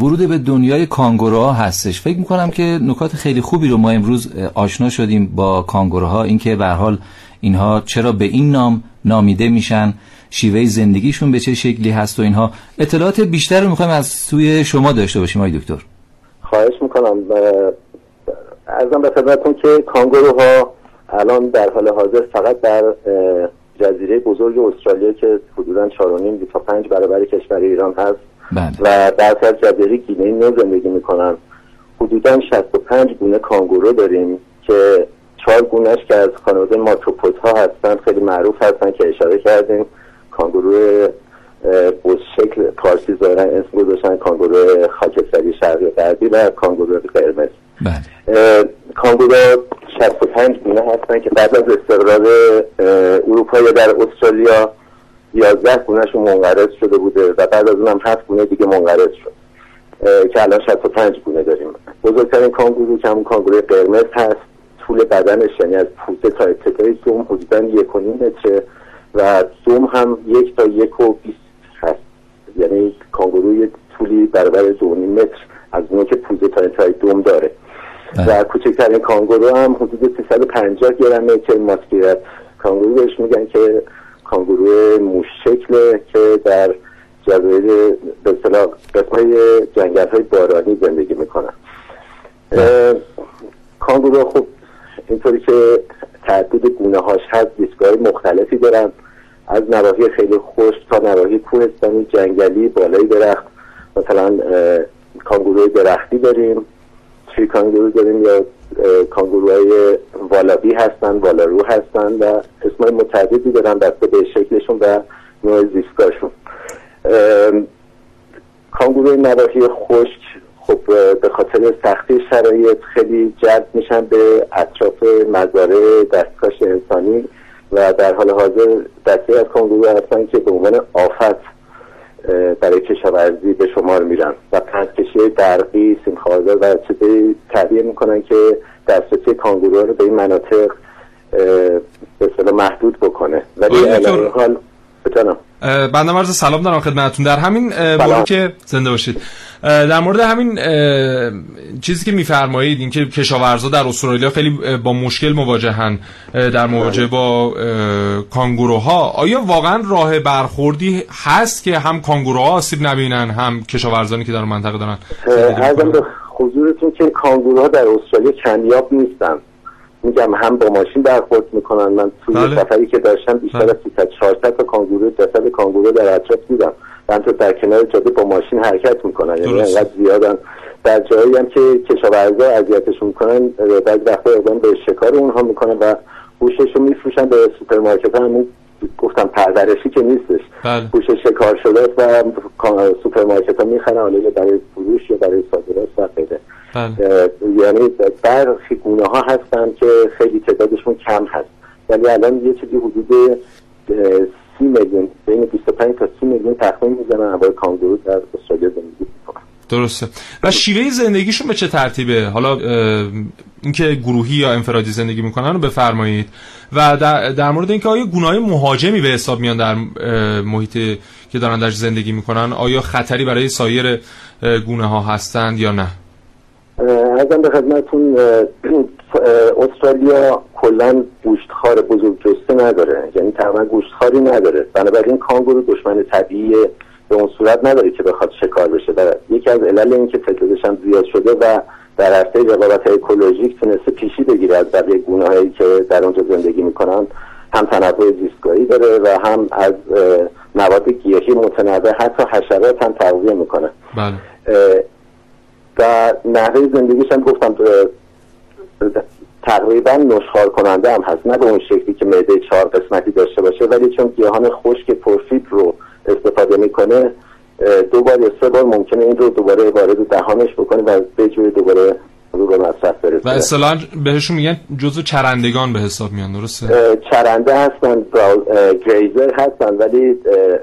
ورود به دنیای کانگوروها هستش. فکر می‌کنم که نکات خیلی خوبی رو ما امروز آشنا شدیم با کانگوروها. اینکه به حال اینها چرا به این نام نامیده میشن. شیوه زندگیشون به چه شکلی هست و اینها. اطلاعات بیشتر رو می‌خوایم از سوی شما داشته باشیم آقای دکتر. خواهش می‌کنم. ارزم به خدمتتون که کانگوروها الان در حال حاضر فقط در جزیره بزرگ استرالیا که حدودا 4.5 تا 5 برابر کشور ایران هست بله. و در از جزیره گینه نو زندگی می‌کنن. حدودا 65 گونه کانگورو داریم که چهار گونهش که از خانواده ماتروپوت ها هستن خیلی معروف هستن که اشاره کردیم. کانگورو بوز شکل پارسی زارن اسم گذاشتن کانگورو خاکستری شرقی غربی و کانگورو قرمز. بله. کانگورو 65 گونه هستن که بعد از استقرار اروپا یا در استرالیا 11 گونهشون منقرض شده بوده و بعد از اونم 7 گونه دیگه منقرض شد. که الان 65 گونه داریم. بزرگترین کانگورو که همون کانگورو قرمز هست طول بدنش یعنی از پوزه تا ابتدای دوم حدودا یک و نیم متره و دوم هم یک تا یک و بیست هست. یعنی کانگوروی طولی برابر دو متر از اون که پوزه تا انتهای دوم داره. و کوچکترین کانگورو هم حدود 350 گرمه که ماسکیرت کانگورو بهش میگن که کانگورو موش شکله که در جزایر به اصطلاح قسمای جنگل های بارانی زندگی می‌کنن. کانگورو خب اینطوری که تعدد گونه هاش هست دیستگاه مختلفی دارن. از نواحی خیلی خوش تا نواحی کوهستانی جنگلی بالای درخت. مثلا کانگوروی درختی داریم. تری کانگورو داریم؟ یا کانگوروهای والابی هستن والارو هستن و اسمای متعددی دارن بسته به شکلشون و نوع زیستگاهشون. کانگوروی نواحی خشک خب به خاطر سختی شرایط خیلی جلب میشن به اطراف مزارع دستکاش انسانی و در حال حاضر دسته از کانگورو هستن که به عنوان آفت برای کشاورزی به شمار میرن و پرکشی درقی سیمخوارزار و چیزی تعبیه می‌کنن که دسترسی کانگورو رو به این مناطق به محدود بکنه. ولی حال بتونم. بنده مرز سلام دارم خدمتتون. در همین مورد که زنده باشید. در مورد همین چیزی که میفرمایید اینکه کشاورزا در استرالیا خیلی با مشکل مواجهن در مواجهه با کانگوروها آیا واقعا راه برخوردی هست که هم کانگوروها آسیب نبینن هم کشاورزانی که در منطقه دارن؟ به حضورتون که کانگوروها در استرالیا کمیاب نیستن. میگم هم با ماشین برخورد می‌کنن. من توی بله. سفری که داشتم بیشتر بله. از 300 400 تا کانگورو جسد کانگورو در اطراف دیدم. من تو در کنار جاده با ماشین حرکت می‌کنن. یعنی انقدر زیادن. در جایی هم که کشاورزا اذیتشون می‌کنن بعضی وقتا اقدام به شکار اونها می‌کنن و گوشتش رو میفروشن به سوپرمارکت هم گفتم پرورشی که نیستش. بله. گوشت شکار شده و سوپرمارکت ها می‌خرن. حالا برای فروش یا برای غیره بله. یعنی برخی گونه ها هستن که خیلی تعدادشون کم هست. ولی الان یه چیزی حدود سی میلیون بین 25 تا 30 میلیون تخمین می‌زنن هوای کانگورو در استرالیا زندگی می‌کنن درسته. و شیوه زندگیشون به چه ترتیبه؟ حالا اینکه گروهی یا انفرادی زندگی می‌کنن رو بفرمایید. و در, در مورد اینکه آیا گناه مهاجمی به حساب میان در محیط که دارن در زندگی می‌کنن آیا خطری برای سایر گونه ها هستند یا نه؟ ازم به خدمتون استرالیا کلا گوشتخار بزرگ جسته نداره. یعنی تقریبا گوشتخاری نداره. بنابراین کانگورو دشمن طبیعی به اون صورت نداره که بخواد شکار بشه. و یکی از علل این که تعدادش هم زیاد شده و در عرصه رقابت اکولوژیک تونسته پیشی بگیره از بقیه گونه هایی که در اونجا زندگی می‌کنن هم تنوع زیستگاهی داره و هم از مواد گیاهی متنوع حتی حشرات هم تغذیه می‌کنه بله. و نحوه زندگیش هم گفتم تقریبا نشخار کننده هم هست. نه به اون شکلی که معده چهار قسمتی داشته باشه ولی چون گیاهان خشک پرفیت رو استفاده می‌کنه دو بار یا سه بار ممکنه این رو دوباره وارد دهانش بکنه و به جوی دوباره رو به مصرف برسه و اصطلاحا بهشون میگن جزو چرندگان به حساب میان درسته؟ چرنده هستن گریزر هستن ولی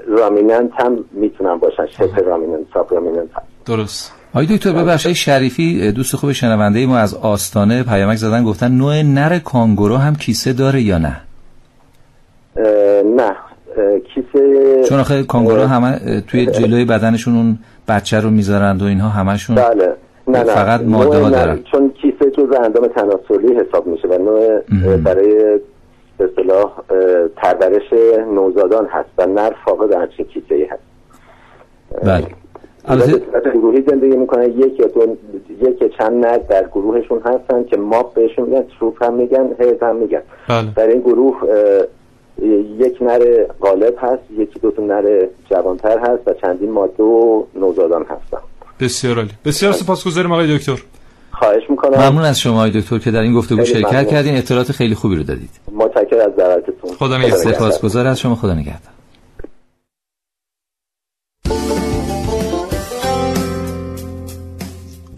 رامیننت هم می‌تونن باشن شبه رامیننت ساب رامیننت هست. درست. آقای دکتر ببخشید شریفی دوست خوب شنونده ما از آستانه پیامک زدن گفتن نوع نر کانگورو هم کیسه داره یا نه؟ نه. کیسه چون آخه کانگورو همه توی جلوی بدنشون اون بچه رو می‌ذارند و اینها همشون بله. نه نه. فقط ماده ها دارن. چون کیسه جز اندام تناسلی حساب میشه و نوع برای به اصطلاح پرورش نوزادان هست و نر فاقد همچین کیسه ای هست بله. گروهی زندگی می‌کنن یک یا دو یک چند نر در گروهشون هستن که ماب بهشون میگن تروپ هم میگن هیز هم میگن. بله. در این گروه یک نر غالب هست یکی دو تا نر جوانتر هست و چندین ماده و نوزادان هستن. بسیار عالی. بسیار سپاسگزارم آقای دکتر. خواهش می‌کنم. ممنون از شما آقای دکتر که در این گفتگو شرکت کردین. اطلاعات خیلی خوبی رو دادید. متشکرم از دعوتتون خدا نگهدار. سپاسگزار از شما. خدا نگهدار.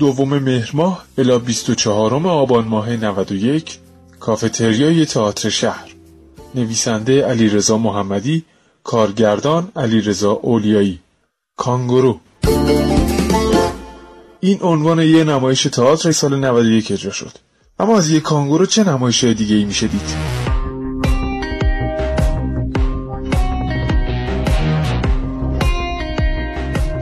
دوم مهر ماه الا 24 آبان ماه 91 کافتریای تئاتر شهر. نویسنده علیرضا محمدی کارگردان علیرضا اولیایی. کانگورو. این عنوان یه نمایش تئاتر سال 91 اجرا شد. اما از یک کانگورو چه نمایش دیگه ای میشه دید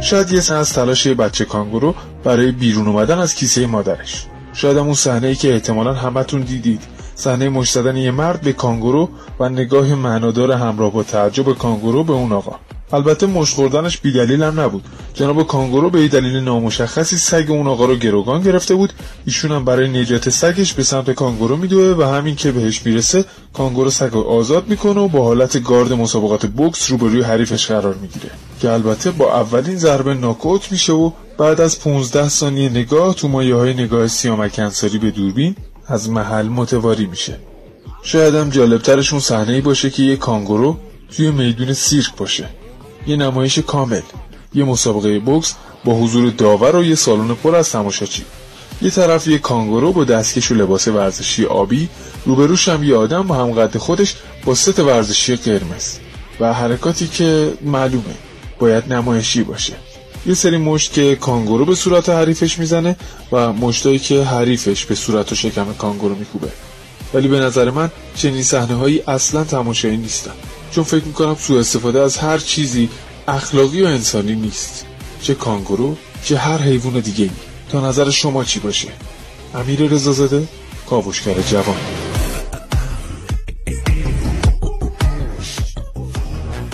شاید یه از تلاش یه بچه کانگورو برای بیرون اومدن از کیسه مادرش. شاید اون صحنه ای که احتمالا همتون دیدید. صحنه مش زدن یه مرد به کانگورو و نگاه معنادار همراه با تعجب کانگورو به اون آقا. البته مش خوردنش بیدلیل هم نبود. جناب کانگورو به دلیل نامشخصی سگ اون آقا رو گروگان گرفته بود. ایشون هم برای نجات سگش به سمت کانگورو میدوه و همین که بهش می‌رسه کانگورو سگ رو آزاد می‌کنه و با حالت گارد مسابقات بوکس روبروی حریفش قرار می‌گیره. که البته با اولین ضربه ناکوت میشه و بعد از 15 ثانیه نگاه تو مایه های نگاه سیامک به دوربین از محل متواری میشه. شاید هم جالبترشون صحنه ای باشه که یه کانگورو توی میدون سیرک باشه. یه نمایش کامل یه مسابقه بوکس با حضور داور و یه سالن پر از تماشاچی. یه طرف یه کانگورو با دستکش و لباس ورزشی آبی روبروش هم یه آدم با هم قد خودش با ست ورزشی قرمز. و حرکاتی که معلومه باید نمایشی باشه. یه سری مشت که کانگورو به صورت حریفش می‌زنه و مشتایی که حریفش به صورت و شکم کانگورو میکوبه. ولی به نظر من چنین صحنه هایی اصلا تماشایی نیستن. چون فکر می‌کنم سوء استفاده از هر چیزی اخلاقی و انسانی نیست. چه کانگورو چه هر حیوان دیگه ای تا نظر شما چی باشه؟ امیر رضازاده کاوشگر جوان.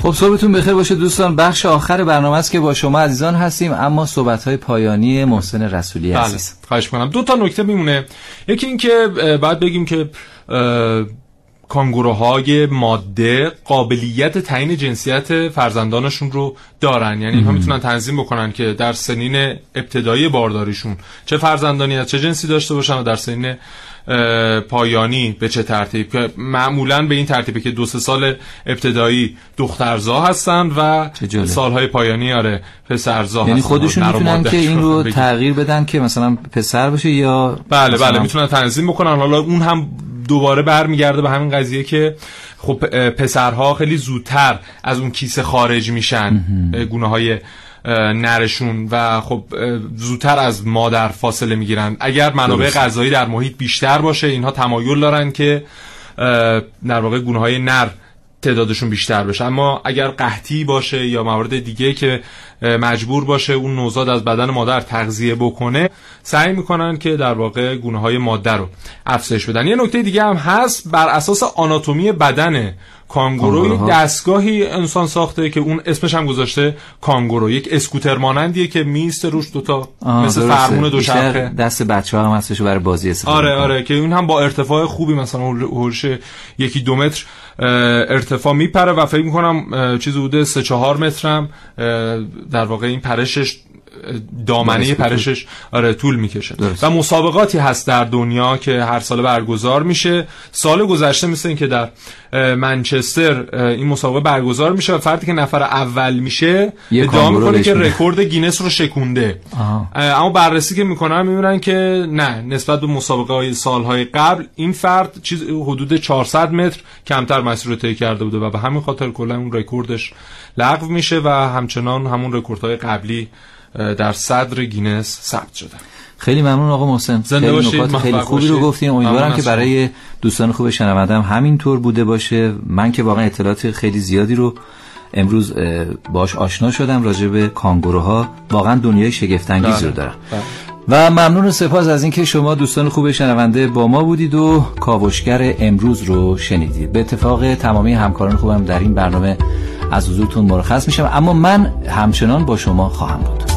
خب صبحتون بخیر باشه دوستان. بخش آخر برنامه است که با شما عزیزان هستیم اما صحبت های پایانی محسن رسولی بله. عزیز. خواهش کنم دو تا نکته میمونه. یکی این که بعد بگیم که کانگوروهای ماده قابلیت تعیین جنسیت فرزندانشون رو دارن. یعنی اینها می‌تونن تنظیم بکنن که در سنین ابتدایی بارداریشون چه فرزندانی از چه جنسی داشته باشن و در سنین پایانی به چه ترتیب؟ که معمولا به این ترتیبه که دو سه سال ابتدایی دخترزا هستن و سالهای پایانی آره پسرزا یعنی هستن. خودشون می‌تونن که این رو بگیم. تغییر بدن که مثلا پسر باشه یا بله بله می‌تونن تنظیم بکنن. حالا اون هم دوباره برمیگرده به همین قضیه که خب پسرها خیلی زودتر از اون کیسه خارج میشن. گونه های نرشون و خب زودتر از مادر فاصله می‌گیرن. اگر منابع غذایی در محیط بیشتر باشه اینها تمایل دارن که در واقع گونه های نر تعدادشون بیشتر بشه. اما اگر قحطی باشه یا موارد دیگه که مجبور باشه اون نوزاد از بدن مادر تغذیه بکنه سعی می‌کنن که در واقع گونه های ماده رو افزایش بدن. یه نکته دیگه هم هست بر اساس آناتومی بدن کانگورو. دستگاهی انسان ساخته که اون اسمش هم گذاشته کانگورو. یک اسکوتر مانندیه که میسته روش دوتا مثل فرمون دوچرخه دست بچه ها هم هستش برای بازی استفاده آره آره که اون هم با ارتفاع خوبی مثلا حول و حوش یکی دو متر ارتفاع میپره و فکر می‌کنم چیزی بوده سه چهار مترم در واقع این پرشش دامنه پرشش آره طول می‌کشه. و مسابقاتی هست در دنیا که هر سال برگزار میشه. سال گذشته مثل این که در منچستر این مسابقه برگزار میشه و فردی که نفر اول میشه ادعا می‌کنه که رکورد گینس رو شکونده. اما بررسی که می‌کنن می‌بینن که نه نسبت به مسابقه های سالهای قبل این فرد چیز حدود 400 متر کمتر مسیر رو طی کرده بوده و به همین خاطر کلا اون رکوردش لغو میشه و همچنان همون رکوردهای قبلی در صدر گینس ثبت شده. خیلی ممنون آقا محسن. خیلی نکات خیلی خوبی رو گفتین. امیدوارم که برای دوستان خوب شنوندم همینطور بوده باشه. من که واقعا اطلاعات خیلی زیادی رو امروز باش آشنا شدم راجع به کانگوروها. واقعا دنیای شگفت رو دارم. و ممنون و سپاس از اینکه شما دوستان خوب شنونده با ما بودید و کاوشگر امروز رو شنیدید. به اتفاق تمامی همکاران خوبم در این برنامه از حضورتون مرخص میشم. اما من همچنان با شما خواهم بود.